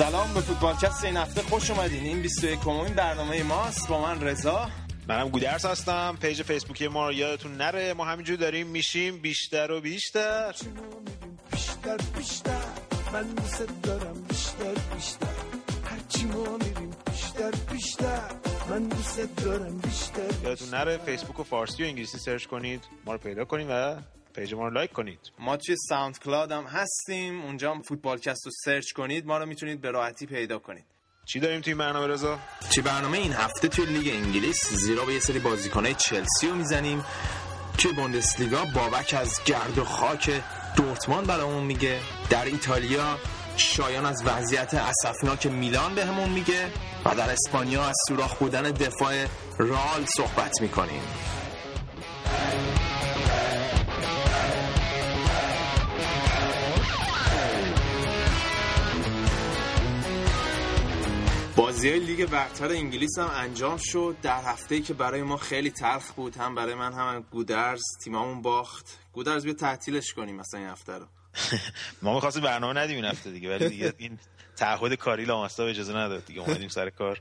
سلام به فوتبالکست این هفته خوش اومدین. این 21 امین برنامه ماست با من رضا. منم گودرز هستم. page فیسبوکی ما رو یادتون نره. ما همینجور داریم میشیم بیشتر و بیشتر. بیشتر بیشتر. من دوست دارم بیشتر بیشتر. هرچی ما میریم بیشتر بیشتر. من دوست دارم بیشتر یادتون نره فیسبوک و فارسی و انگلیسی search کنید. ما رو پیدا کنید و page ما رو like کنید. ما توی ساوند کلاد هم هستیم. اونجا هم فوتبالکست رو search کنید. ما رو می‌تونید به راحتی پیدا کنید. چی داریم توی برنامه رضا؟ چی برنامه این هفته توی لیگ انگلیس. زیرا به یه سری بازیکنای چلسی رو می‌زنیم. توی بوندسلیگا بابک از گرد و خاک دورتمان برامون میگه. در ایتالیا شایان از وضعیت اسفناک میلان بهمون میگه. و در اسپانیا از سوراخ بودن دفاع رال صحبت می‌کنیم. بازی های لیگ برتر انگلیس هم انجام شد. در هفته که برای ما خیلی تلخ بود هم برای من هم گودرز. تیممون باخت. گودرز بیا تعطیلش کنیم مثلا این هفته رو. ما می‌خواستیم برنامه ندیم این هفته دیگه ولی دیگه این تعهد کاری لاماستا اجازه نداد دیگه اومدیم سر کار.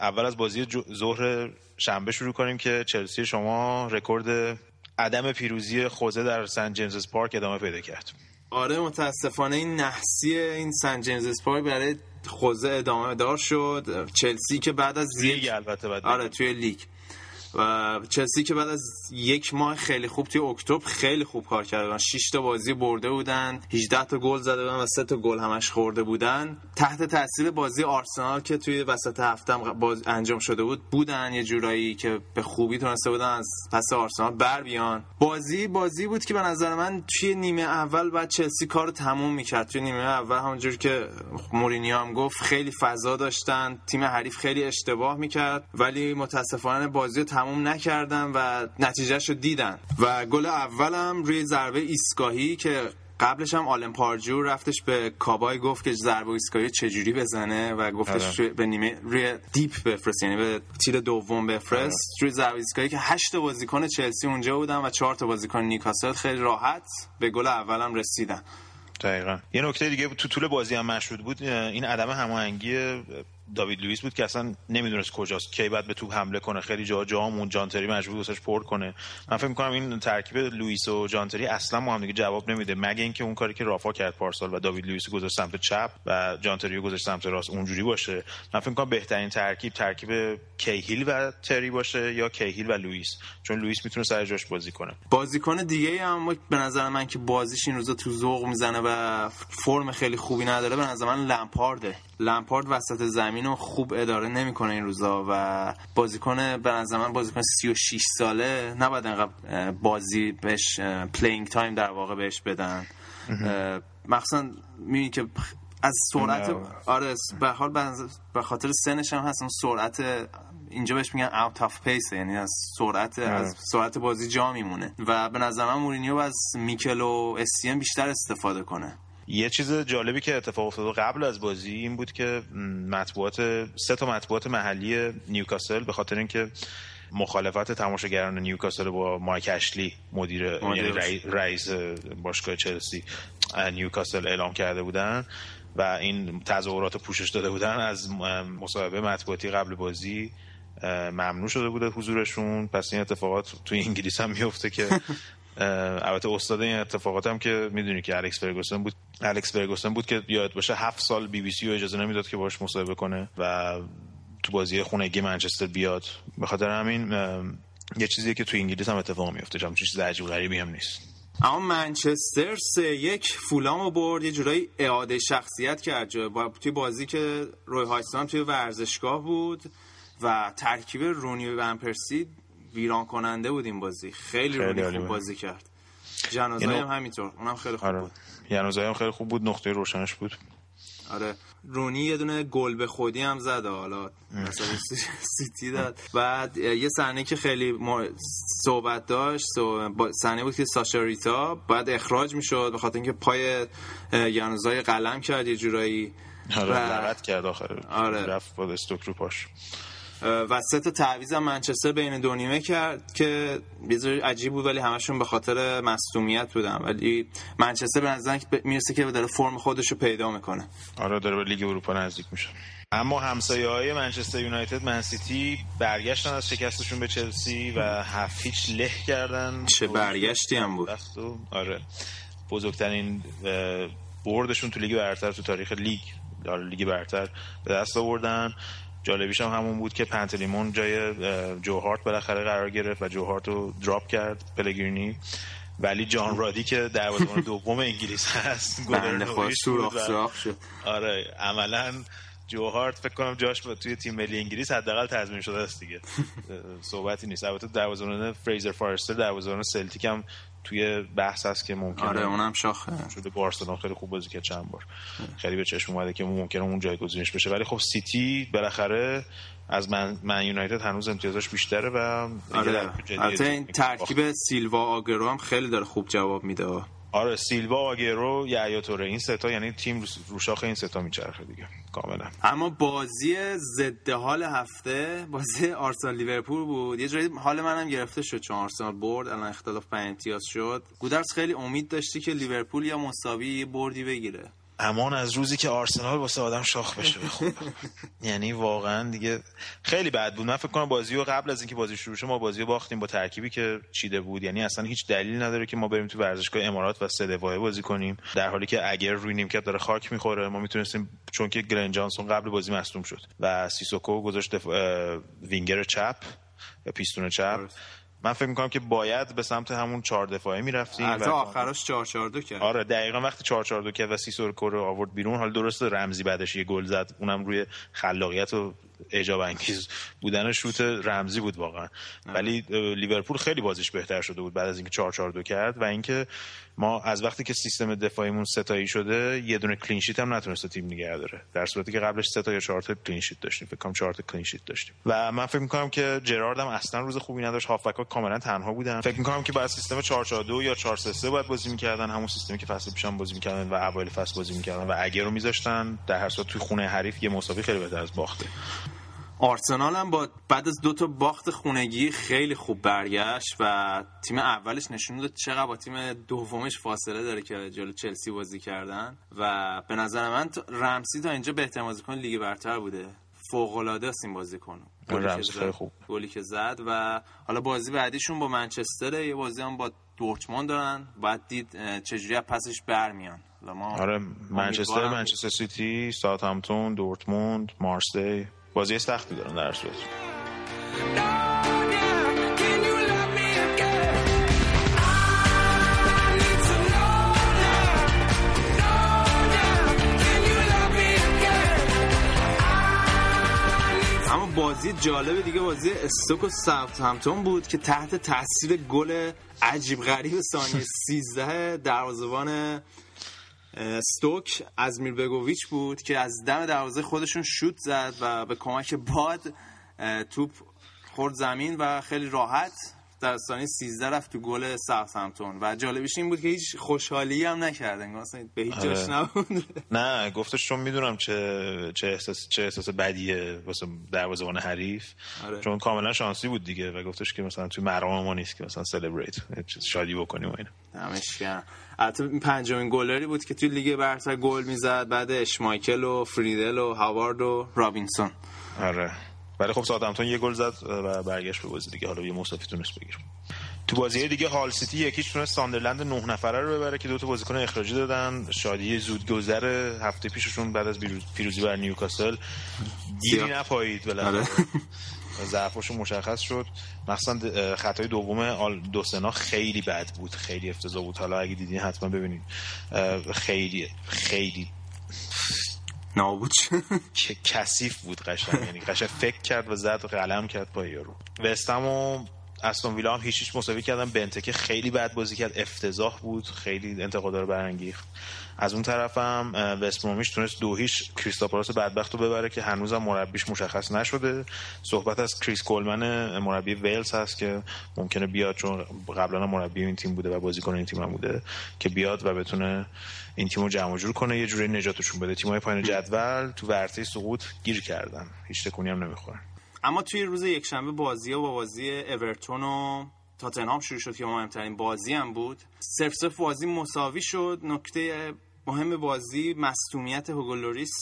اول از بازی ظهر شنبه شروع کنیم که چلسی شما رکورد عدم پیروزی خوزه در سن جیمز پارک ادامه پیدا کرد. آره متاسفانه این نحسی این سن جیمز پارک برای خوزه ادامه دار شد. چلسی که بعد از لیگ البته بعد آره توی لیگ. و چلسی که بعد از یک ماه خیلی خوب توی اکتبر خیلی خوب کار کردن 6 تا بازی برده بودن 18 تا گل زده بودن و 3 تا گل همش خورده بودن. تحت تاثیر بازی آرسنال که توی وسط هفته باز انجام شده بود بودن یه جورایی که به خوبی تونسته بودن از پس آرسنال بر بیان. بازی بازی بود که به نظر من توی نیمه اول بعد چلسی کارو تموم می‌کرد. توی نیمه اول همونجور که مورینیو هم گفت خیلی فضا داشتن تیم حریف خیلی اشتباه می‌کرد. ولی متاسفانه بازی تموم نکردن و نتیجهش رو دیدن. و گل اولم روی ضربه ایستگاهی که قبلش هم آلن پاردیو رفتش به کابای گفت که ضربه ایستگاهی چجوری بزنه و گفتش روی به نیمه روی deep بفرست یعنی به تیر دوم بفرست. روی ضربه ایستگاهی که 8 بازیکن چلسی اونجا بودن و 4 تا بازیکن نیوکاسل خیلی راحت به گل اولم رسیدن. دقیقا. یه نکته دیگه تو طول بازی هم مشهود بود این عدم هماهنگی داوید لوئیس بود که اصلا نمی‌دونست کجاست کی بعد به توپ حمله کنه. خیلی جا جامون جان تری مجبور واسش پر کنه. من فکر می‌کنم این ترکیب لوئیس و جان تری اصلا با هم دیگه جواب نمیده. مگه اینکه اون کاری که رافا کرد پارسال و داوید لوئیس گذاشت سمت چپ و جان تری گذاشت سمت راست اونجوری باشه. من فکر می‌کنم بهترین ترکیب ترکیب کیهیل و تری باشه یا کیهیل و لوئیس. چون لوئیس می‌تونه سر جاش بازی کنه. بازیکن دیگه هم به نظر من که بازیش این روزا تو ذوق می‌زنه و فرم خیلی خوبی نداره به نظر من لمپارده. لمپارد وسط زمین رو خوب اداره نمی‌کنه این روزا و بازیکن به نظر من بازیکن 36 ساله نباید انقدر بازی بهش playing time در واقع بهش بدن. مخصوصا می‌بینی که از سرعت آره به حال به خاطر سنش هم هست سرعت اینجا بهش میگن out of pace یعنی از سرعت از سرعت بازی جا میمونه. و به نظر من مورینیو از میکل و اسین بیشتر استفاده کنه. یه چیز جالبی که اتفاق افتاد قبل از بازی این بود که مطبوعات سه تا مطبوعات محلی نیوکاسل به خاطر اینکه مخالفت تماشاگران نیوکاسل با مایک اشلی مدیر, یعنی رئیس باشگاه چلسی نیوکاسل اعلام کرده بودن و این تظاهرات پوشش داده بودن از مصاحبه مطبوعاتی قبل بازی ممنوع شده بوده حضورشون. پس این اتفاقات توی انگلیس هم میفته که البته استاد این اتفاقات هم که می‌دونی که الکس فرگوسن بود الکس فرگوسن بود که یاد باشه هفت سال بی بی سی رو اجازه نمی‌داد که باش مصاحبه کنه و تو بازی خونگی منچستر بیاد. به خاطر همین یه چیزی که تو انگلیس هم اتفاق میفته چون چیز عجیب غریبی هم نیست. اما منچستر سه یک فولام برد یه جورایی اعاده شخصیت کرد. با توی بازی که روی هایستان توی ورزشگاه بود و ترکیب رونی و ونپرسی ویران کننده بود این بازی. خیلی, خیلی خوب بازی کرد. جنازه هم همینطور. اونم خیلی خوب آره. بود. جنازه هم خیلی خوب بود. نقطه روشنش بود. آره. رونی یه دونه گل به خودی هم زد. حالا مثلا سیتی داد. بعد یه صحنه که خیلی صحبت داشت صحنه بود که ساشا ریتا بعد اخراج می‌شد به خاطر اینکه پای یانوزای قلم کرد یه جورایی. آره کرد آخر. آره. رفت با استوک رو پاش. و سه تا تعویض هم منچستر بین دو نیمه کرد که یه عجیب بود ولی همشون به خاطر مصونیت بودن. ولی منچستر به نظر می‌رسه که داره فرم خودش رو پیدا می‌کنه. آره داره به لیگ اروپا نزدیک میشه. اما همسایه های منچستر یونایتد منسیتی برگشتن از شکستشون به چلسی و هفت هیچ له کردن. چه برگشتی هم بود. آره. بزرگترین بردشون تو لیگ برتر تو تاریخ لیگ لیگ برتر به دست آوردن. جالبیش هم همون بود که پنتلیمون جای جو هارت بالاخره قرار گرفت و جو هارت رو drop کرد پلگرینی. ولی جان رادی که دروازه‌بان دوم انگلیس هست گل شد. آره عملا جوهارت فکر کنم جاش توی تیم ملی انگلیس حداقل تضمین شده است دیگه. صحبتی نیست. البته دروازه‌بان فریزر فارستر دروازه‌بان سلتیک هم توی بحث هست که ممکنه آره اونم شاخه. شده بارسلون خیلی خوب بازی کرد چند بار. خیلی به چشم اومده که ممکنه اون جایگزینش بشه. ولی خب سیتی بالاخره از من, من یونایتد هنوز امتیازش بیشتره و آره. این ترکیب سیلوا آگرو هم خیلی داره خوب جواب میده. آره سیلوا آگرو یا توره این ستا یعنی تیم روشاخ این ستا میچرخه دیگه کاملا. اما بازی ضد حال هفته بازی آرسنال لیورپول بود. یه جایی حال منم گرفته شد چون آرسنال برد الان اختلاف 5 امتیاز شد. گودرز خیلی امید داشتی که لیورپول یا مساوی بردی بگیره. امان از روزی که آرسنال واسه آدم شاخ بشه خوب یعنی واقعا دیگه خیلی بد بود. من فکر کنم بازی رو قبل از اینکه بازی شروع شه ما بازی رو باختیم با ترکیبی که چیده بود. یعنی اصلا هیچ دلیل نداره که ما بریم تو ورزشگاه امارات و سه بازی کنیم. در حالی که اگر روی نیمکت داره خاک می‌خوره ما می‌تونستیم چون که گلن جانسون قبل بازی مصدوم شد و سیسوکو گذاشت وینگر چپ یا پیستون چپ. من فکر می‌کنم که باید به سمت همون چهار دفاعی می‌رفتیم و آخرش 4 4 2 کرد. آره دقیقا وقتی 4 4 2 کرد و سیسوخو رو آورد بیرون حالا درسته رمزی بعدش یه گل زد اونم روی خلاقیت و اعجاب انگیز بودن شوت رمزی بود واقعا. ولی لیورپول خیلی بازیش بهتر شده بود بعد از اینکه 4 4 2 کرد و اینکه ما از وقتی که سیستم دفاعیمون سه تایی شده یه دونه clean sheet هم نتونسته تیم نگه داره. در صورتی که قبلش سه تا یا چهار تا clean sheet داشتیم. فکر کنم چهار تا clean sheet داشتیم. و من فکر می‌کنم که جرارد هم اصلا روز خوبی نداشت. هافبک ها کاملا تنها بودن. فکر می‌کنم که بعد سیستم 4 4 2 یا 4 3 3 باید بازی می‌کردن. همون سیستمی که فصل پیشم بازی می‌کردن و اوایل فصل بازی می‌کردن و اگر رو میذاشتن در هر صورت توی خونه حریف یه مساوی خیلی بهتر از باخته. آرسنال هم با بعد از دو تا باخت خونگی خیلی خوب برگشت و تیم اولش نشون داد چقدر با تیم دومش فاصله داره که جلو چلسی بازی کردن. و به نظر من رمسی تا اینجا بهترین بازیکن لیگ برتر بوده. فوق العاده است این بازیکن. گلی که زد. و حالا بازی بعدیشون با منچستر یه بازی هم با دورتموند دارن. بعد دید چجوری از پسش برمیان. ما آره منچستر منچستر سیتی ساوثهامپتون دورتموند مارسی بازی سختی دارن در صورت. اما بازی جالب دیگه بازی استوک و ساوت همتون بود که تحت تاثیر گل عجیب غریب ثانیه 13 دروازه‌بان استوک از بگوویچ بود که از دم دروازه خودشون شوت زد و به کمک باد توپ خورد زمین و خیلی راحت در ثانیه 13 رفت تو گل ساوثهمپتون. و جالبش این بود که هیچ خوشحالی هم نکرد انگار به هیچ جاش آره. نبود. نه گفتش چون می‌دونم چه چه احساس چه احساس بدیه واسه دروازه‌بان حریف. آره. چون کاملا شانسی بود دیگه و گفتش که مثلا توی مرام ما نیست که مثلا سلبریت شادی بکنیم و اینا. دمش البته پنجمین گلری بود که توی لیگ برتر گل می‌زد بعد اشمایکل و فریدل و هاوارد و رابینسون. آره. ولی خب ساعتمتون یه گل زد و برگشت به بازی دیگه. حالا یه مسافی تونست بگیر تو بازی دیگه هال سیتی یکیش تونست ساندرلند نه نفره رو ببره که دو تا بازیکن اخراجی دادن. شادی زود گذر هفته پیششون بعد از پیروزی بر نیوکاسل. گیری نپایید بالاخره ضعفشون مشخص شد. مثلا خطای دوم آل دوسنا خیلی بد بود خیلی افتضاح بود. حالا اگه دیدین حتما ببینید خیلی خیلی نابود که کثیف بود قشنگ. یعنی قشنگ فکر کرد و زد و قلم کرد با یارو. وستم استون ویلا هم هیچ هیچ مساوی کردن. بنتکه خیلی بد بازی کرد. افتضاح بود. خیلی انتقادا رو برانگیخت. از اون طرفم وستبرومیش تونست دو هیچ کریستاپالاس بدبخت رو ببره که هنوزم مربیش مشخص نشده. صحبت از کریس کولمن مربی ویلز هست که ممکنه بیاد چون قبلا مربی این تیم بوده و بازیکن این تیم هم بوده که بیاد و بتونه این تیم رو جمع جور کنه. یه جوری نجاتشون بده. تیمای پایین جدول تو ورطه سقوط گیر کردن. هیچ تکونی هم نمی‌خورن اما توی روز یکشنبه بازی و با بازی اورتون و تاتنهام شروع شد که مهمترین بازی هم بود. صرف صرف بازی مساوی شد. نکته مهم بازی مصدومیت هوگو لوریس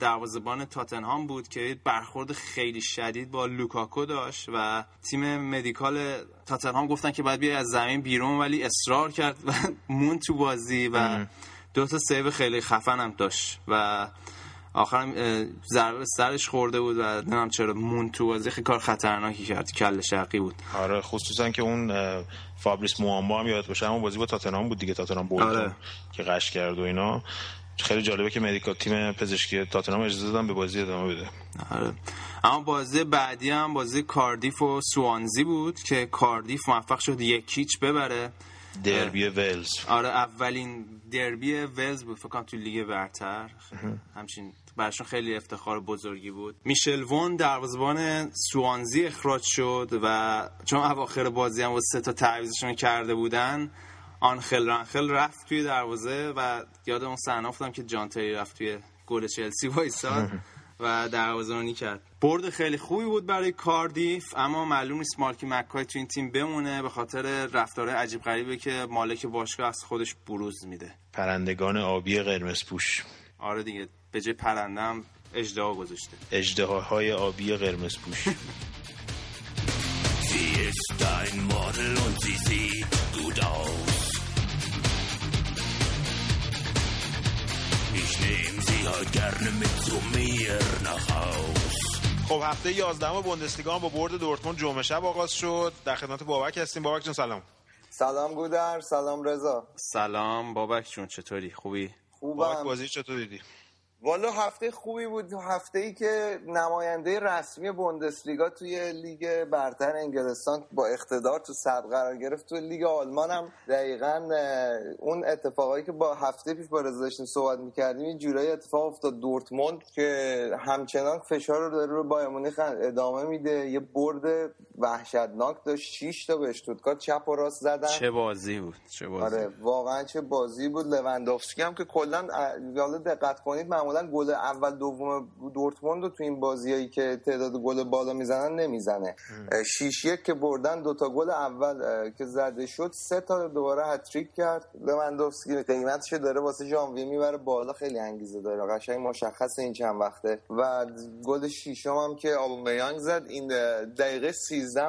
دروازه‌بان تاتنهام بود که برخورد خیلی شدید با لوکاکو داشت و تیم medical تاتنهام گفتن که باید بیای از زمین بیرون ولی اصرار کرد و مون تو بازی و دو تا save خیلی خفن هم داشت و آخرم ضربه سرش خورده بود و نمی‌دونم چرا مون تو بازی خیلی کار خطرناکی کرد کله‌شقی بود. آره خصوصا که اون فابریس موامبا هم یاد باشه. همون بازی با تاتنهام بود دیگه تاتنهام بود آره. که غش کرد و اینا. خیلی جالبه که medical team پزشکی تاتنهام اجازه دادن به بازی ادامه بده. آره. اما بازی بعدی هم بازی کاردیف و سوانزی بود که کاردیف موفق شد یک هیچ ببره. دربی ولز. آره اولین دربی ولز بود. فکر تو لیگ برتر. همچین براشون خیلی افتخار بزرگی بود. میشل ورم دروازه‌بان سوانزی اخراج شد و چون اواخر بازی هم با سه تا تعویضشون کرده بودن آنخل رانخل رفت توی دروازه و یاد اون صحنه افتادم که جان تری رفت توی گل چلسی وایساد. و دروازه‌بانی کرد. برد خیلی خوبی بود برای کاردیف اما معلوم نیست مارکی مکای تو این تیم بمونه به خاطر رفتار عجیب غریبه که مالک باشگاه از خودش بروز میده. پرندگان آبی قرمز پوش. آره دیگه به جای پرنده هم اجدها گذاشته. اجدها های آبی قرمز پوش. خب هفته 11 بوندسلیگا هم با برد دورتموند جمعه شب آغاز شد. در خدمت بابک هستیم. بابک جون سلام. سلام گودر سلام رضا. سلام بابک جون چطوری؟ خوبی؟ خوبم. بابک بازی چطور دیدی؟ والا هفته خوبی بود. هفته ای که نماینده رسمی بوندسلیگا توی لیگ برتر انگلستان با اقتدار تو صد قرار گرفت. تو لیگ آلمان هم دقیقا اون اتفاقایی که با هفته پیش با رضا داشتیم صحبت می‌کردیم یه جورایی اتفاق افتاد. دورتموند که همچنان فشار رو داره رو بایر مونیخ ادامه میده. یه برد وحشتناک داشت. 6 تا به اشتوتگارت چپ و راست زدن. چه بازی بود چه بازی آره واقعا چه بازی بود. لوندوفسکی هم که کلا دقت کنید معمولا گل اول دوم دورتموند رو تو این بازیایی که تعداد گل بالا می‌زنن نمی‌زنه. 6 یک که بردن دوتا گل اول که زده شد سه تا دوباره هتریک کرد. لوندوفسکی قیمتش داره واسه ژانویه می‌بره بالا خیلی انگیزه داره. قشنگ مشخص این چند وقته. و گل ششم هم که آبومیانگ زد این دقیقه 13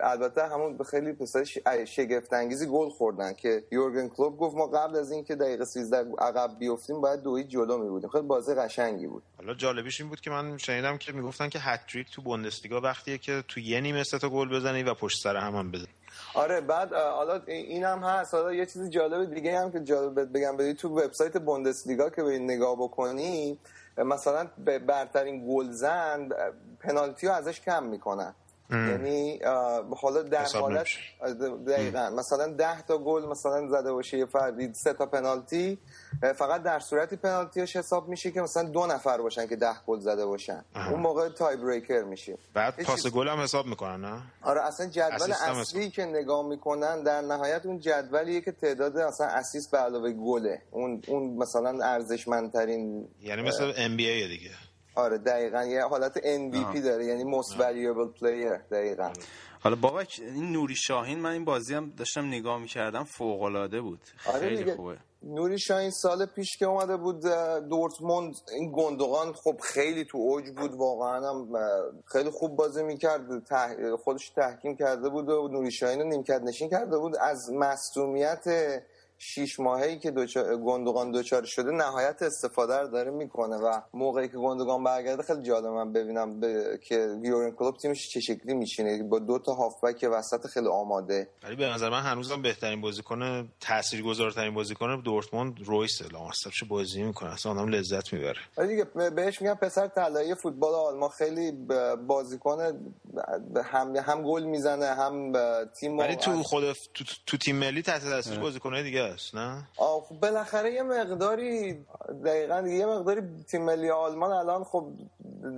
البته همون خیلی پسر شگفت انگیزی گل خوردن که یورگن کلوپ گفت ما قبل از اینکه دقیقه 13 عقب بیفتیم باید دوی جلو می بودیم خیلی بازی قشنگی بود. حالا جالبیش این بود که من شنیدم که می‌گفتن که هتریک تو بوندسلیگا وقتیه که تو یه نیمه تا گل بزنی و پشت سر هم هم بزنی. آره بعد حالا این هم هست. حالا یه چیز جالب دیگه هم که جالب بگم بدی تو وبسایت بوندسلیگا که به نگاه بکنی مثلا برترین گلزن پنالتی رو ازش کم می‌کنن. یعنی حالا در حالت دقیقا. مثلا ده تا گل مثلا زده باشه یه فردی سه تا پنالتی فقط در صورتی پنالتیش حساب میشه که مثلا دو نفر باشن که ده گل زده باشن. اه. اون موقع تای بریکر میشه. بعد پاس گل هم حساب می‌کنن نه؟ آره اصلا جدول اصلی که نگاه می‌کنن در نهایت اون جدولیه که تعداد مثلا اسیست به علاوه گله. اون اون مثلا ارزشمندترین یعنی مثل ام بی دیگه. آره دقیقا. یه حالت MVP داره یعنی most valuable player دقیقا. حالا بابک این نوری شاهین من این بازی هم داشتم نگاه می‌کردم فوق العاده بود خیلی آره خوبه. نوری شاهین سال پیش که اومده بود دورتموند این گندگان خب خیلی تو اوج بود واقعا هم خیلی خوب بازی می‌کرد تح... خودش تحکیم کرده بود و نوری شاهین رو نیمکت نشین کرده بود. از مصومیت شیش ماهی که دوچار... گندگان دوچار شده نهایت استفاده رو داره می‌کنه و موقعی که گندگان برگرده خیلی جالب من ببینم ب... که یورن کلوب تیمش چه شکلی میشینه با دو تا هافبک وسط خیلی آماده. ولی به نظر من هنوزم بهترین بازیکن تاثیرگذارترین بازیکن دورتموند رویس لاماستر چه بازی می‌کنه؟ اصلا آدم لذت می‌بره. ولی دیگه بهش میگم پسر طلایی فوتبال آلمان. خیلی بازیکن هم هم گل می‌زنه هم تیم ولی تو خود تو, تو تیم ملی تحت تاثیر بازیکنای دیگه است نه؟ خب بالاخره یه مقداری دقیقا یه مقداری تیم ملی آلمان الان خب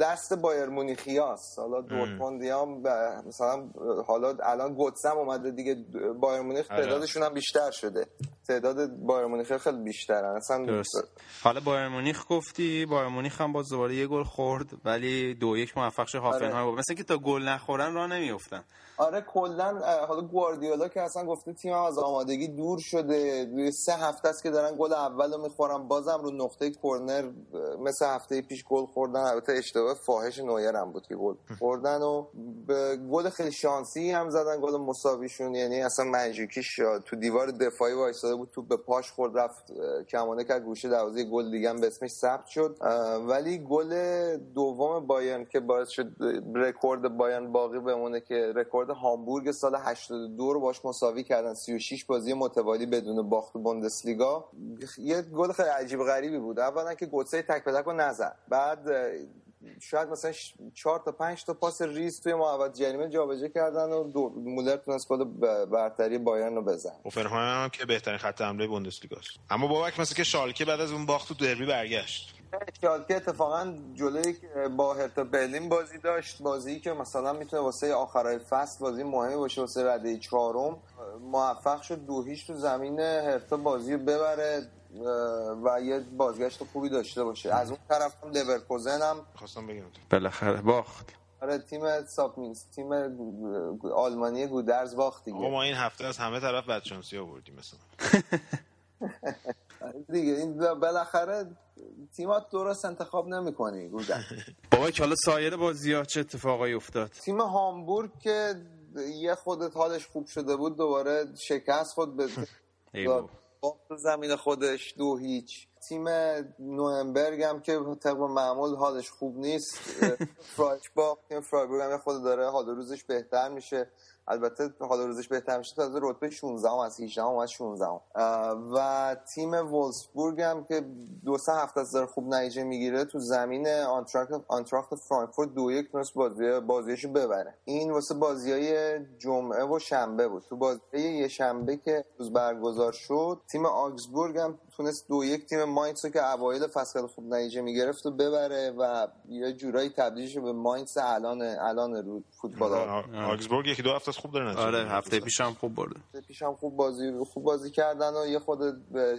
دست بایر مونیخیاس حالا دورتموندی هم مثلا حالا الان گوتسم اومده دیگه بایر مونیخ آره. تعدادشون هم بیشتر شده. تعداد بایر مونیخ خیلی بیشترن اصلا درست. حالا بایر مونیخ گفتی بایر مونیخ هم باز دوباره یه گل خورد ولی دو یک موفق شد هافنهایم بود مثلا که تا گل نخورن راه نمیافتن. آره کلا حالا گواردیولا که اصلا گفته تیم از آمادگی دور شده. روی سه هفته است که دارن گل اول رو می‌خورن. بازم رو نقطه کرنر مثل هفته پیش گل خوردن. البته اشتباه فاحش نویر هم بود که گل خوردن و یه گل خیلی شانسی هم زدن گل مساویشون. یعنی اصلا مانجوکیچ تو دیوار دفاعی وایساده بود تو به پاش خورد رفت کمانه که گوشه دروازه گل دیگه هم به اسمش ثبت شد. ولی گل دوم بایرن که باعث شد رکورد بایرن باقی بمونه که رکورد هامبورگ سال 82 رو باش مساوی کردن. 36 بازی متوالی بدون باخت بوندسلیگا. یه گل خیلی عجیب غریبی بود. اولا که گوتسه تک به تک نزد. بعد شاید مثلا چهار تا پنج تا پاس ریز توی محوط جریمه جابجا کردن و دو مولر تونست گل برتری بایرن رو بزن اوفنهایم هم که بهترین خط حمله بوندسلیگاست. اما بابک مثلا که شالکه بعد از اون باخت تو دربی برگشت. شالکه اتفاقا جلوی با هرتا برلین بازی داشت بازی که مثلا می‌تونه واسه آخرای فصل بازی مهمی باشه واسه رده چهارم موفق شد دو هیچ تو زمین هرتا بازی رو ببره و یه بازگشت خوبی داشته باشه. از اون طرف هم لورکوزن هم خواستم بگم. بالاخره باخت. آره تیم ساپمینز تیم آلمانی گودرز باخت دیگه. ما این هفته از همه طرف بدشانسی آوردیم مثلا. دیگه این بالاخره تیمات درست انتخاب نمی‌کنی گودرز بابا که حالا سایر بازی ها چه اتفاقایی افتاد؟ تیم هامبورگ که یه خودت حالش خوب شده بود دوباره شکست خود به زمین خودش دو هیچ. تیم نوئمبرگ هم که طبق معمول حالش خوب نیست. فرایش با تیم فرایبورگ هم خود داره حال روزش بهتر میشه. البته حال روزش بهتر میشه تازه رتبه 16 هم از 18 هم از 16 هم. و تیم وولسبورگ هم که دو سه هفته از خوب نتیجه می‌گیره تو زمین آنتراخت آنتراخت فرانکفورت دو یک تونست بازی بازیشو ببره این واسه بازی های جمعه و شنبه بود تو بازی یه شنبه که روز برگزار شد تیم آگزبورگ هم تونست دو یک تیم ماینز که اوایل فصل خوب نتیجه می‌گرفت و ببره و یه جورایی تبدیلش به ماینز الان الان رو فوتبال آگزبورگ یکی دو هفته خوب داره نتیجه آره هفته پیشم خوب برده. هفته پیشم خوب بازی خوب بازی کردن و یه خود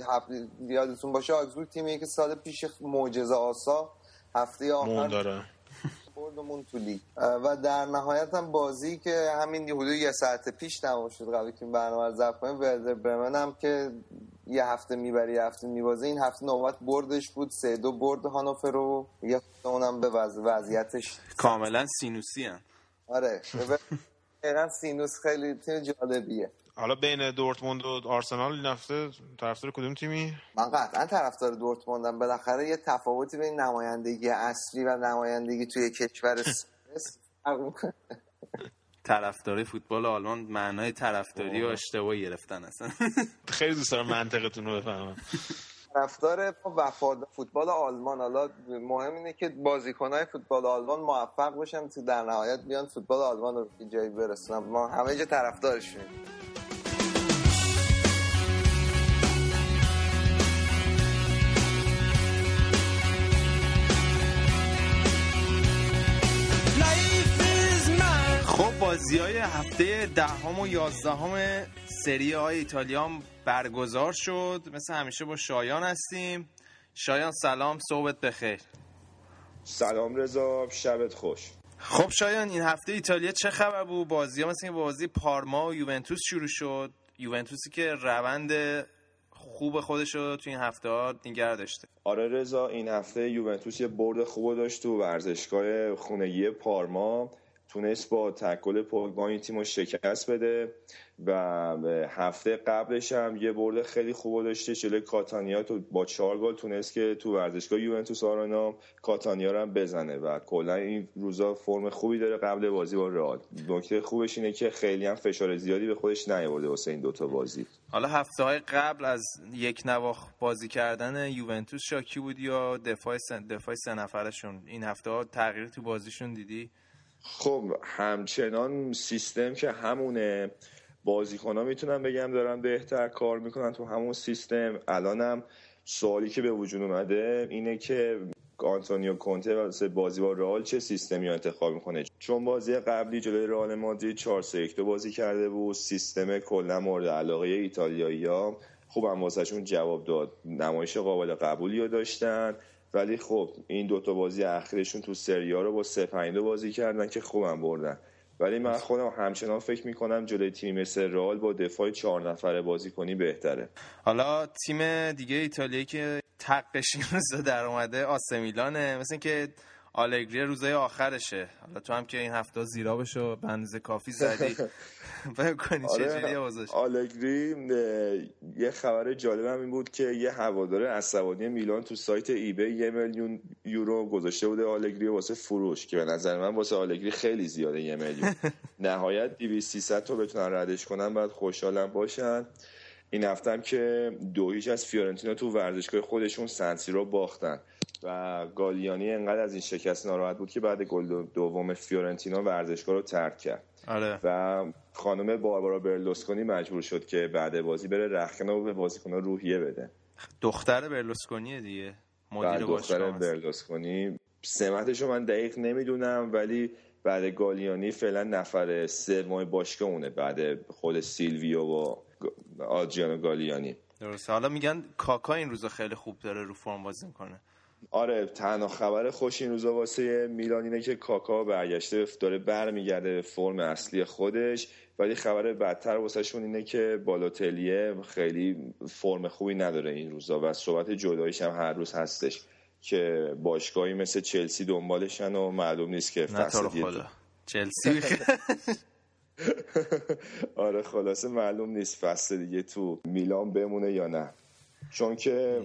هفته یادتون باشه آگزبورگ تیمی که سال پیش معجزه آسا هفته آخر داره. بردمون تو لیگ. و در نهایت هم بازی که همین حدود یه ساعت پیش تمام شد قبل که برنامه رو ضبط کنیم ورده برمن هم که یه هفته می‌بره یه هفته میبازه این هفته نوبت بردش بود. سه دو برد هانوفر رو. یه اونم به وضع وضعیتش کاملا سینوسی هم. آره. دقیقا سینوس خیلی تیم جالبیه. حالا بین دورتموند و آرسنال این هفته طرفدار کدوم تیمی؟ من قطعا طرفدار دورتموندم. بالاخره یه تفاوتی بین نمایندگی اصلی و نمایندگی توی کشور طرفداری فوتبال آلمان معنای طرفداری و اشتباهی گرفتن اصلا خیلی دوست دارم منطقتون رو بفهمم. طرفدار وفادار فوتبال آلمان. حالا مهم اینه که بازیکنهای فوتبال آلمان موفق باشن تو در نهایت بیان فوتبال آلمان رو به جایی برسونن. ما همه جا طرفدارشیم بازی های هفته دهم و یازدهم سری های ایتالیا برگزار شد. مثل همیشه با شایان هستیم. شایان سلام صحبت بخیر. سلام رضا شبت خوش. خب شایان این هفته ایتالیا چه خبر بود؟ بازی ها مثل بازی پارما و یوونتوس شروع شد. یوونتوسی که روند خوب خودش رو تو این هفته ها نگر داشته. آره رضا این هفته یوونتوس یه برد خوب داشت تو ورزشگاه خونگی پارما. تونست با تکل پوگبا این تیم رو شکست بده و هفته قبلش هم یه برد خیلی خوب داشته جلوی کاتانیا تو با چهار گل تونست که تو ورزشگاه یوونتوس آرانا کاتانیا رو هم بزنه و کلا این روزا فرم خوبی داره قبل بازی با رئال. نکته خوبش اینه که خیلی هم فشار زیادی به خودش نیاورده واسه این دوتا بازی. حالا هفته های قبل از یک نواخ بازی کردن یوونتوس شاکی بودی یا دفاع سن... دفاع سه نفرشون؟ این هفته ها تغییر تو بازیشون دیدی؟ خب همچنان سیستم که همونه. بازیکن ها می‌تونم بگم دارن بهتر کار می‌کنن تو همون سیستم. الانم سوالی که به وجود اومده اینه که آنتونیو کونته واسه بازی با رئال چه سیستمی انتخاب می‌کنه؟ چون بازی قبلی جلوی رئال مادرید 4 3 بازی کرده بود. سیستم کلا مورد علاقه ایتالیایی‌ها. خوبم واسهشون جواب داد. نمایش قابل قبولی رو داشتن. ولی خب این دوتا بازی اخیرشون تو سریا رو با سه بازی کردن که خوبم بردن. ولی من خودم همچنان فکر می‌کنم جلوی تیم مثل رئال با دفاع چهار نفره بازی کنی بهتره. حالا تیم دیگه ایتالیایی که تقش در اومده آسمیلانه مثل که آلگری روزای آخرشه. حالا تو هم که این هفته زیرا بشو بندز کافی زدی. کنی آره آلگری یه خبر جالبم این بود که یه هوادار عصبانی میلان تو سایت eBay یه میلیون یورو گذاشته بوده آلگری واسه فروش که به نظر من واسه آلگری خیلی زیاده یه میلیون. نهایت 200 300 تا بتونن ردش کنن بعد خوشحالم باشن. این هفتم که دو هیچ از فیورنتینا تو ورزشگاه خودشون سن سیرو باختن. و گالیانی انقدر از این شکست ناراحت بود که بعد گل دوم فیورنتینا ورزشگاه رو ترک کرد. آره. و خانم باربارا برلوسکونی مجبور شد که بعد بازی بره رخنه و به بازیکن روحیه بده. دختر برلوسکونی دیگه. مدیر بله، دختر برلوسکونی سمتش رو من دقیق نمی‌دونم ولی بعد گالیانی فعلا نفر سوم باشگاه اونه بعد خود سیلویو و آجیانو گالیانی. درسته. حالا میگن کاکا این روزا خیلی خوب داره رو فرم بازی می‌کنه. آره تنها خبر خوش این روزا واسه میلان اینه که کاکا برگشته داره برمیگرده به فرم اصلی خودش. ولی خبر بدتر واسهشون اینه که بالوتلیه خیلی فرم خوبی نداره این روزا و صحبت جداییش هم هر روز هستش که باشگاهی مثل چلسی دنبالشن و معلوم نیست که فصل چلسی؟ آره خلاصه معلوم نیست فصل دیگه تو میلان بمونه یا نه. چون که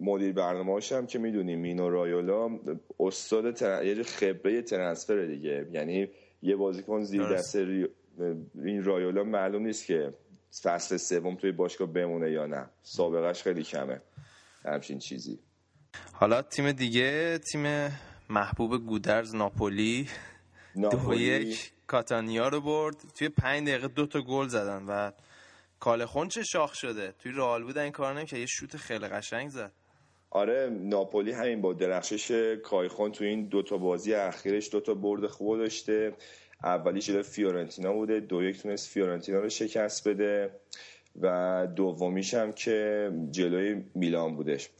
مدیر برنامه هم که می‌دونی مینو رایولا استاد تر... یه خبره ترنسفر دیگه. یعنی یه بازیکن زیر دست این رایولا معلوم نیست که فصل سوم توی باشگاه بمونه یا نه. سابقش خیلی کمه. همچین چیزی. حالا تیم دیگه تیم محبوب گودرز ناپولی, دو یک کاتانیا رو برد. توی پنج دقیقه دو تا گل زدن و کالخون چه شاخ شده. توی رئال بود این کار که یه شوت خیلی قشنگ زد. آره ناپولی همین با درخشش کایخون تو این دوتا بازی اخیرش دوتا برد خوب داشته. اولی جلوی فیورنتینا بوده. دو یک تونست فیورنتینا رو شکست بده. و دومیش هم که جلوی میلان بودش.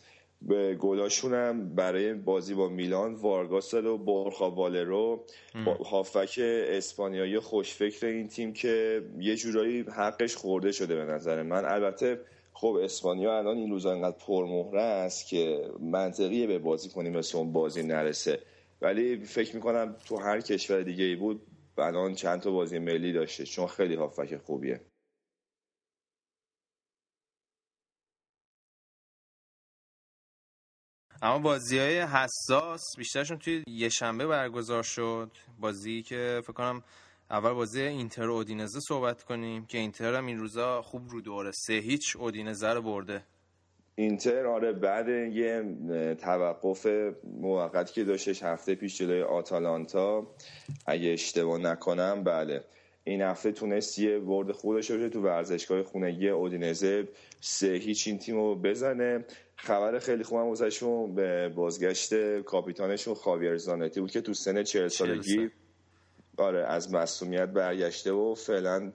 به گلاشون هم برای بازی با میلان وارگاس و برخا والرو. هافک اسپانیایی خوشفکر این تیم که یه جورایی حقش خورده شده به نظر من. البته خب اسپانیا الان این روزا انقدر پرمهره است که منطقیه به بازی کنیم مثل اون بازی نرسه. ولی فکر می‌کنم تو هر کشور دیگه ای بود الان چند تا بازی ملی داشته چون خیلی هافک خوبیه. اما بازی های حساس بیشترشون توی یه شنبه برگزار شد. بازی که فکر کنم اول بازی اینتر اودینزه صحبت کنیم که اینتر هم این روزا خوب رو دوره سه هیچ اودینزه رو برده. اینتر آره بعد یه توقف موقتی که داشتش هفته پیش جلوی آتالانتا. اگه اشتباه نکنم بله. این هفته تونست یه برد خودش رو تو ورزشگاه خونگی اودینزه. سه هیچ این تیم رو بزنه. خبر خیلی خوبم واسهشون به بازگشت کاپیتانشون خاویر زانتی بود که تو سن چهل سالگی آره از مسئولیت برگشته و فعلا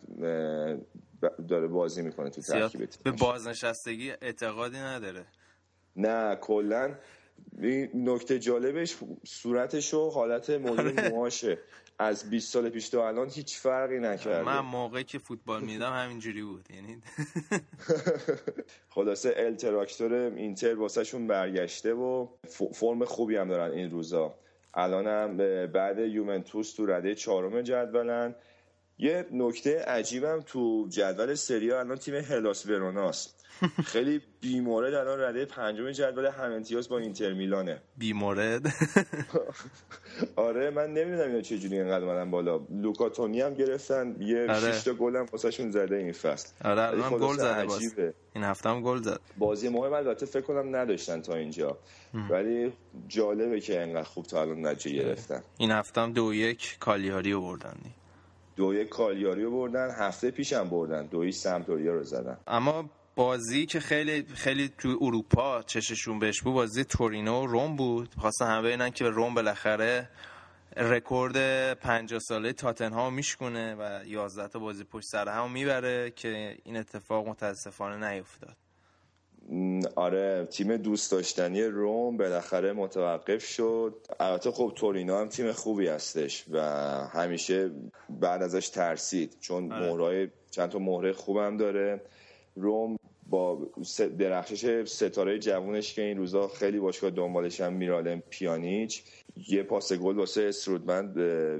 داره بازی می‌کنه تو ترکیب به بازنشستگی اعتقادی نداره. نه کلا نکته جالبش صورتش و حالت آره. موهاشه از 20 سال پیش تا الان هیچ فرقی نکرده. من موقعی که فوتبال میدم همینجوری بود یعنی خلاصه التراکتور اینتر واسهشون برگشته و فرم خوبی هم دارن این روزا. الان هم بعد یومنتوس تو رده چهارم جدولن. یه نکته عجیبم تو جدول سریا الان تیم هلاس وروناست. خیلی بیمورد الان رده پنجم جدول هم امتیاز با اینتر میلانه. بیمورد. آره من نمی‌دونم اینا چجوری اینقدر اومدن بالا. لوکاتونی هم گرفتن یه آره. 6 تا گل هم واسهشون زده این فصل. آره الان گل زده این هفته هم گل زد. بازی مهم البته فکر کنم نداشتن تا اینجا. ولی جالبه که اینقدر خوب تا الان نتیجه گرفتن. این هفته هم دو یک کالیاری رو بردن. دو یک کالیاری رو بردن هفته پیشم بردن. دو یک سمتوریا رو زدن. اما بازی که خیلی خیلی تو اروپا چششون بهش بود بازی تورینو و روم بود. خواستن همه ببینن که روم بالاخره رکورد 50 ساله تاتنهام میشکنه و 11 تا بازی پشت سر هم می‌بره که این اتفاق متاسفانه نیفتاد. آره تیم دوست داشتنی روم بالاخره متوقف شد. البته خب تورینو هم تیم خوبی هستش و همیشه بعد ازش ترسید چون آره. مهرای چند تا مهره خوبم داره. روم با درخشش ستاره جوونش که این روزا خیلی باشگاه دنبالش هم میرالم پیانیچ. یه پاس گل واسه استرودمند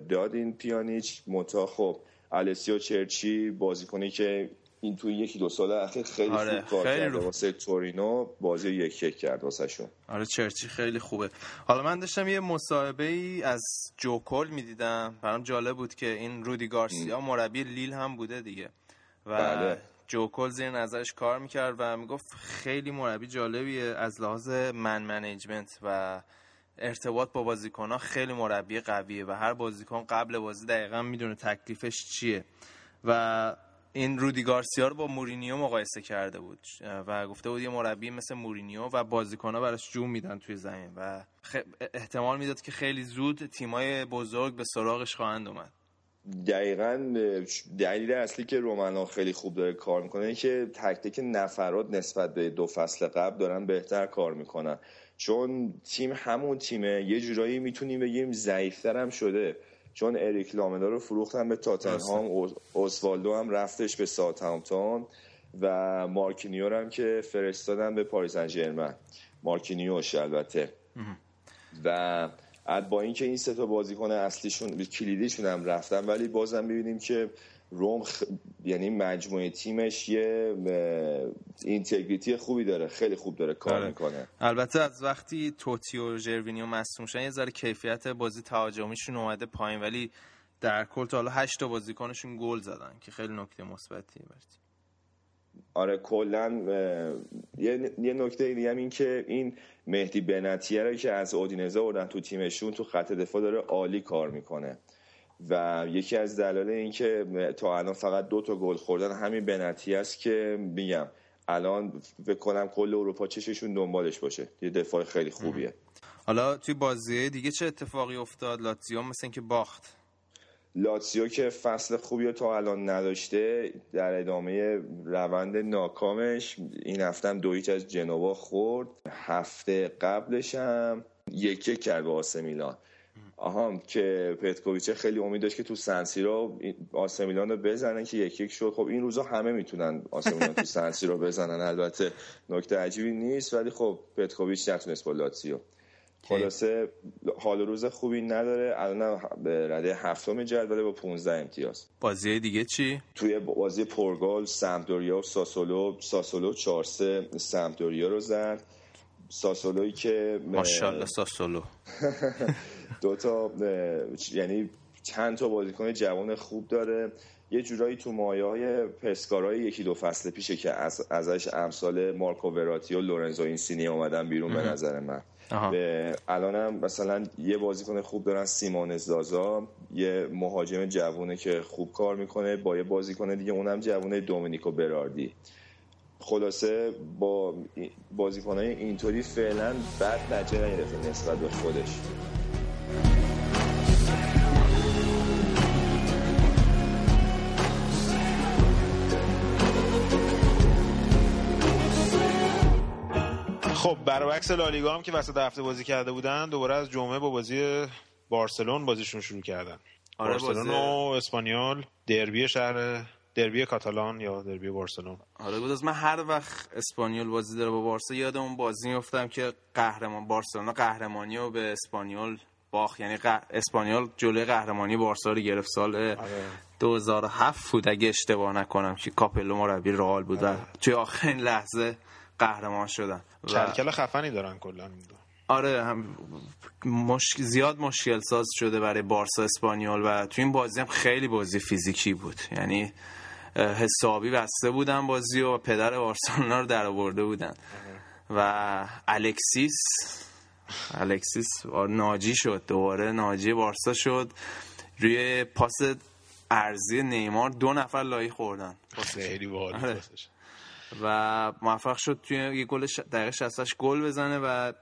داد این پیانیچ. متا خب السیو چرچی بازیکنی که این توی یکی دو سال اخیر خیلی آره، خوب کار کرده واسه تورینو. بازی یک یک کرد واسه شون. آره چرچی خیلی خوبه. حالا من داشتم یه مصاحبه ای از جو کول می‌دیدم. برام جالب بود که این رودی گارسیا مربی لیل هم بوده دیگه. و بله. جو کول زیر نظرش کار می‌کرد و می‌گفت خیلی مربی جالبیه. از لحاظ من management و ارتباط با بازیکن ها خیلی مربی قویه و هر بازیکن قبل بازی دقیقا می‌دونه تکلیفش چیه. و این رودی گارسیا رو با مورینیو مقایسه کرده بود و گفته بود یه مربی مثل مورینیو و بازیکن‌ها براش جون میدن توی زمین و احتمال می‌داد که خیلی زود تیمای بزرگ به سراغش خواهند اومد. دقیقا دلیل اصلی که رومنا خیلی خوب داره کار می‌کنه که تک تک نفرات نسبت به دو فصل قبل دارن بهتر کار می‌کنن. چون تیم همون تیمه یه جورایی می‌تونیم بگیم ضعیفتر هم شده. چون اریک لاملا رو فروختن به تاتنهام اوسوالدو هم رفتش به ساوثهامپتون و مارکینیو هم که فرستادن به پاریس سن مارکینیوش البته. و با اینکه این سه تا بازیکن اصلیشون کلیدیشون هم رفتن ولی بازم ببینیم که روم خ... یعنی مجموعه تیمش یه integrity خوبی داره خیلی خوب داره کار آره. می‌کنه البته از وقتی توتی و ژروینیو مصدوم شدن یه ذره کیفیت بازی تهاجمیشون اومده پایین ولی در کل تا حالا 8 تا بازیکنشون گل زدن که خیلی نکته مثبتیه برد آره کلا یه, نکته دیگه هم این که این مهدی بنتیه رو که از اودینزه آوردن تو تیمشون تو خط دفاع داره عالی کار می‌کنه. و یکی از دلایل این که تا الان فقط دو تا گل خوردن همین بنتی است که میگم الان فکر کنم کل اروپا چششون دنبالش باشه. یه دفاع خیلی خوبیه. حالا توی بازی دیگه چه اتفاقی افتاد؟ لاتزیو مثل اینکه باخت. لاتسیو که فصل خوبی رو تا الان نداشته در ادامه روند ناکامش این هفته هم دویچ از جنوا خورد. هفته قبلش هم یک یک کرد به آسه میلان. آها که پتکوویچ خیلی امید داشت که تو سنسی رو آسمیلان رو بزنن که یک یک شد. خب این روزا همه می‌تونن آسمیلان تو سنسی رو بزنن البته نکته عجیبی نیست ولی خب پتکوویچ نتونست با لاتسیو خلاصه حال روز خوبی نداره. الان به رده هفتم جدول با 15 امتیاز. بازی دیگه چی؟ توی بازی پرگال سمدوریا و ساسولو. ساسولو 4 3 سمدوریا رو زد. ساسولوی که ماشاءالله ساسولو. دو تا یعنی چند تا بازیکن جوان خوب داره. یه جورایی تو مایه های پسکارای یکی دو فصل پیشه که از ازش امثال مارکو وراتی و لورنزو اینسینی اومدن بیرون به نظر من. به الانم مثلا یه بازیکن خوب دارن سیمون زازا یه مهاجم جوونه که خوب کار می‌کنه با یه بازیکن دیگه اونم جوونه دومینیکو براردی. خلاصه با بازیکنهای اینطوری فعلا بد نجه نگرفته نسبت به خودش. خب برعکس لالیگا هم که وسط هفته بازی کرده بودن دوباره از جمعه با بازی بارسلون بازیشون شروع کردن آره بارسلون و اسپانیول دربی شهر دربی کاتالان یا دربی بارسلون آره بود از من هر وقت اسپانیول بازی داره با بارسا یاد اون بازی میافتم که قهرمان بارسلونا قهرمانی رو به اسپانیول باخت یعنی اسپانیول جلوی قهرمانی بارسا رو گرفت سال آره. 2007 بود اگه اشتباه نکنم که کاپلو مربی رئال بود آره. توی آخرین لحظه قهرمان شدن. کلکل خفنی دارن کلا آره هم مشک... زیاد مشکل ساز شده برای بارسا اسپانیول و تو این بازی هم خیلی بازی فیزیکی بود. یعنی حسابی بسته بودن بازی و پدر بارسلونا رو در آورده بودن. و الکسیس الکسیس ناجی شد. دوباره ناجی بارسا شد. روی پاس ارزی نیمار دو نفر لایی خوردن. خیلی باحال و موفق شد توی یه گل دقیقه 68 گل بزنه و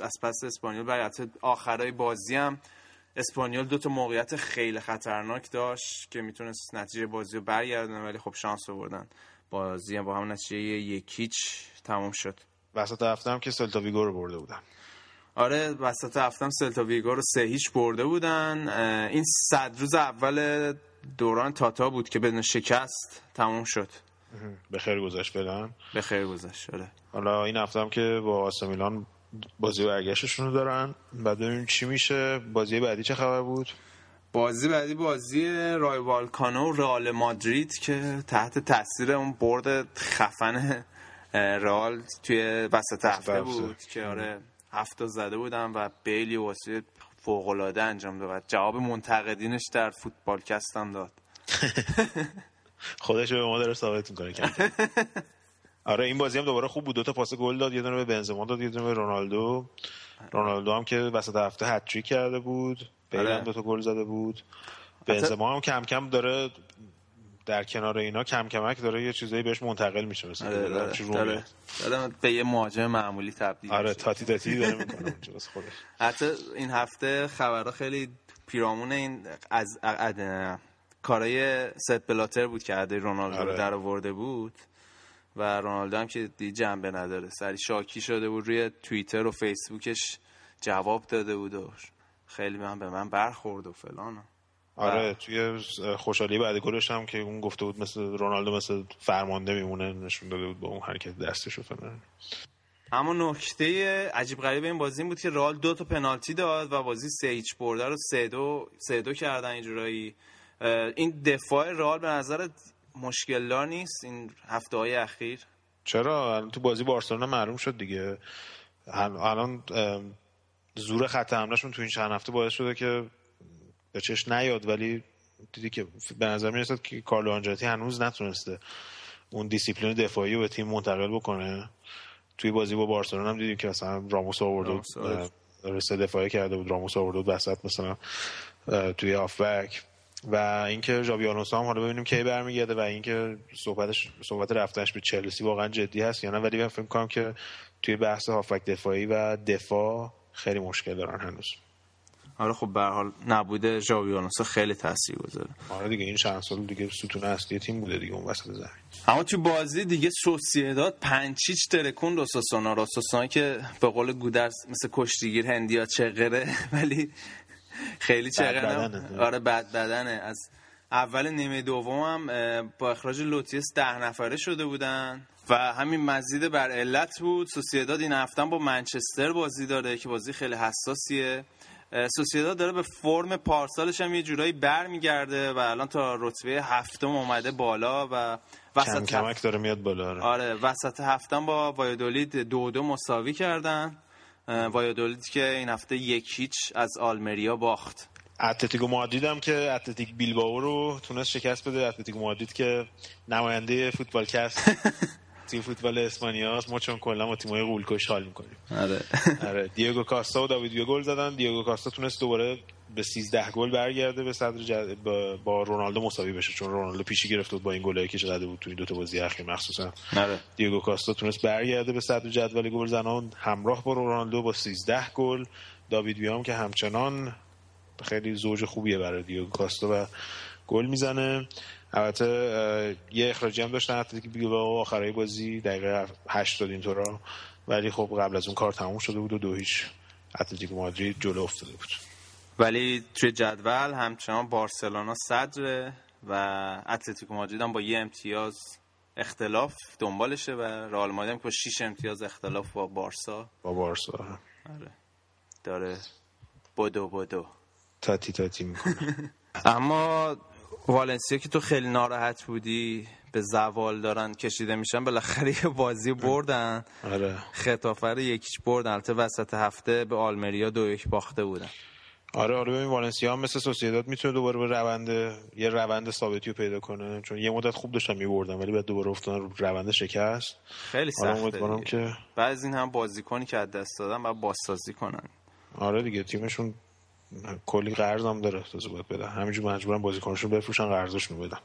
از پس اسپانیول برای آخرای بازی هم. اسپانیول دو تا موقعیت خیلی خطرناک داشت که می‌تونست نتیجه بازی رو برگردونه ولی خب شانس آوردن. بازی هم با هم نتیجه یکیچ تموم شد. وسط هفته هم که سلتا ویگو رو برده بودن. آره وسط هفته هم سلتا ویگو رو سه هیچ برده بودن. این صد روز اول دوران تاتا بود که بدون شکست تموم شد. به خیر گذشت بدن به خیر گذشت آره. حالا این هفته هم که با آسا بازی برگشتشون رو دارن. بعد ببینیم چی میشه. بازی بعدی چه خبر بود؟ بازی بعدی بازی رای والکانو و رئال مادرید که تحت تاثیر اون برد خفن رئال توی وسط هفته بود که آره هفته زده بودم و بیلی واسه فوق العاده انجام داد. جواب منتقدینش در فوتبالکست هم داد. خودش به ما داره ثابت می‌کنه آره این بازی هم دوباره خوب بود. دو تا پاس گل داد یه دونه به بنزما داد یه دونه به رونالدو. رونالدو هم که وسط هفته هتریک کرده بود. بیل آره. دو تا گل زده بود. بنزما هم کم کم داره در کنار اینا کم کمک داره یه چیزایی بهش منتقل میشه مثلا آره داره, داره. به یه مهاجم معمولی تبدیل آره تاتی تاتی داره می‌کنه خودش. حتی این هفته خبرها خیلی پیرامون این از کارای ست بلاتر بود که عده رونالدو آره. رو در آورده بود و رونالدو هم که دی جنبه نداره. سری شاکی شده بود روی توییتر و فیسبوکش جواب داده بود و خیلی من به من برخورد و فلان. آره توی خوشحالی بعد گلش هم که اون گفته بود مثل رونالدو مثل فرمانده میمونه نشون داده بود با اون حرکت دستش و فلان. اما نکته عجیب غریب این بازی این بود که رال دو تا پنالتی داد و بازی سه هیچ برده رو سه دو سه دو کردن اینجورایی این دفاع رال به نظر مشکل نیست؟ این هفته های اخیر؟ چرا؟ تو بازی بارسلونا معلوم شد دیگه. الان زور خط حملهشون تو این چند هفته باعث شده که به چش نیاد ولی دیدی که به نظر می‌رسد که کارلو آنجاتی هنوز نتونسته اون دیسیپلین دفاعی رو به تیم منتقل بکنه. توی بازی با بارسلونا هم دیدیم که مثلا راموس آورد رسه دفاعی کرده بود راموس آورد وسط مثلا توی هافبک و اینکه ژاوی آلونسو هم حالا ببینیم کی برمیگرده و اینکه صحبتش صحبت رفتنش به چلسی واقعا جدی هست یا نه. ولی من فکر کنم که توی بحث هافک دفاعی و دفاع خیلی مشکل دارن هنوز. آره خب به حال نبوده ژاوی آلونسو خیلی تاثیرگذاره آره دیگه این چند سال دیگه ستون اصلی تیم بوده دیگه اون وسط زمین. اما تو بازی دیگه سوسییداد پنچیچ ترکون روساسونا روساسونا که به قول گودرس مثل کشتیگیر هندیا چغره. ولی خیلی چقدر آره بد بدنه. از اول نیمه دوم هم با اخراج لوتیس ده نفره شده بودن. و همین مزید بر علت بود سوسیداد این هفته با منچستر بازی داره که بازی خیلی حساسیه. سوسیداد داره به فرم پارسالش هم یه جورایی برمیگرده و الان تا رتبه هفتم اومده بالا و وسط کم کمک داره میاد بالا آره, آره وسط هفتم با وایادولید دو دو مساوی کردن. وایادولید که این هفته یک هیچ از آلمریا باخت. اتلتیکو مادرید هم که اتلتیک بیلبائو رو تونست شکست بده. اتلتیکو مادرید که نماینده فوتبالکست تیم فوتبال اسپانیا ما چون کلا با تیمای غولکش حال می‌کنیم. آره. آره. دیگو کاستا و داوید گل زدن. دیگو کاستا تونست دوباره به 13 گل برگرده به صدر جد... با رونالدو مساوی بشه چون رونالدو پیشی گرفت بود با این گلایی که زده بود تو این دو تا بازی اخیر مخصوصا آره. دیگو کاستا تونست برگرده به صدر جدول گل. زنان همراه با رونالدو با 13 گل. داوید ویام که همچنان خیلی زوج خوبیه برای دیگو کاستا و گل می‌زنه. البته یه اخراجی هم داشتن اتلتیک بیلبائو آخرای بازی دقیقه 80 اینطورا. ولی خب قبل از اون کار تموم شده بود و دو هیچ اتلتیک مادرید جلو افتاده بود. ولی توی جدول همچنان بارسلونا صدره و اتلتیکو مادرید هم با یه امتیاز اختلاف دنبالشه و رئال مادرید هم با 6 امتیاز اختلاف با بارسا. با بارسا. آره. داره بدو بدو. تاتی تاتی می‌کنه. اما والنسیا که تو خیلی ناراحت بودی به زوال دارن کشیده میشن بالاخره یه بازی بردن. آره. خطافه رو یکیش بردن. البته وسط هفته به آلمریا دو یک باخته بودن. آره آره ببین والنسیا هم مثل سوسییداد می‌تونه دوباره به روند یه روند ثابتی رو پیدا کنه. چون یه مدت خوب داشتن میبردن ولی بعد دوباره افتادن رو روند شکست. خیلی آره، سخته که بعضی این هم بازیکنی که از دست دادن بعد بازسازی کنن. آره دیگه تیمشون کلی قرض هم داره تازه باید بدن. همینجور مجبورن بازیکنشون بفروشن قرضشون بدن.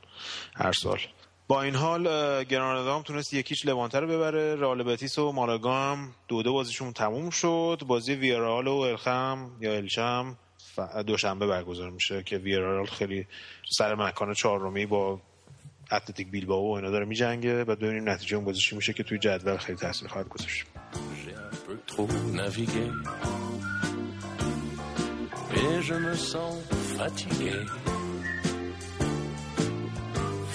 هر سال. با این حال گرانادا هم تونست یکیش لوانته رو ببره. رئال بتیس و مالاگا هم دو دو بازیشون تموم شد. بازی ویارال و الخم یا الشم. دوشنبه برگزار میشه که ویارال خیلی سر مکان چهارمی با اتلتیک بیلبائو و اینا داره میجنگه بعد ببینیم نتیجه اون بازی میشه که توی جدول خیلی تاثیر خواهد گذاشت Et je me sens fatigué.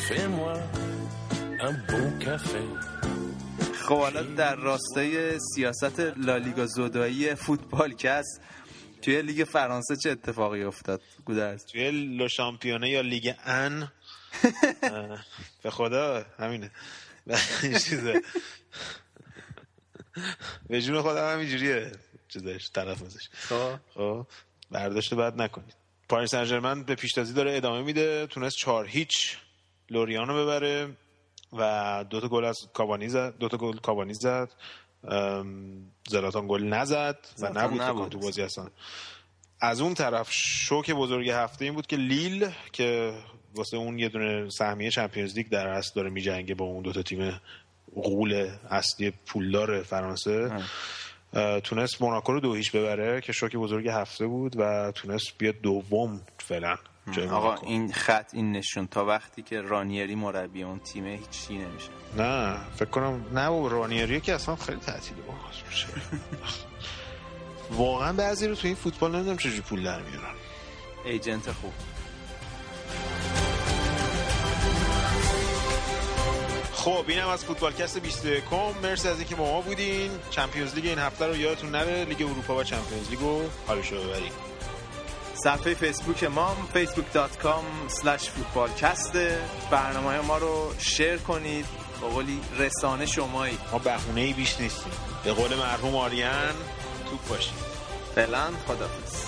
Fais-moi un bon café. خب حالا در راستای سیاست لالیگا زودایی فوتبال کس توی لیگ فرانسه چه اتفاقی افتاد؟ گودرز توی Le Championnat یا Ligue Un؟ به خدا همینه. چیزه. به جون خودم همینجوریه چیزش تلفظش خب, خب. برداشت بعد نکنید. پاریس سن به پیشتازی داره ادامه میده تونست چهار هیچ لوریان رو ببره و دو تا گل از کابانی زد دو تا گل کابانی زد. زلاتان گل نزد و نبود, نبود. تو بازی اصلا. از اون طرف شوک بزرگ هفته این بود که لیل که واسه اون یه دونه سهمیه چمپیونز لیگ در اصل داره میجنگه با اون دو تا تیم غول اصلی پولدار فرانسه. تونست موناکو رو دو هیچ ببره که شوک بزرگ هفته بود و تونست بیاد دوم فعلا. آقا این خط این نشون تا وقتی که رانیری مربی اون تیمه هیچی نمیشه. نه فکر کنم نه و رانیری که اصلا خیلی تعطیلی میشه. واقعا بعضی رو تو این فوتبال نمی‌دونم چجوری پول در میارن. agent خوب. خب اینم از فوتبالکست 21 مرسی از اینکه با ما بودین. Champions League این هفته رو یادتون نره. لیگ اروپا و Champions League رو حالش رو ببرید صفحه فیسبوک ما facebook.com slash فوتبالکست برنامه ما رو شیر کنید. با قولی رسانه شمایی. ما بهونه ای بیش نیستیم. به قول مرحوم آریان توپ باشید فعلا خدافز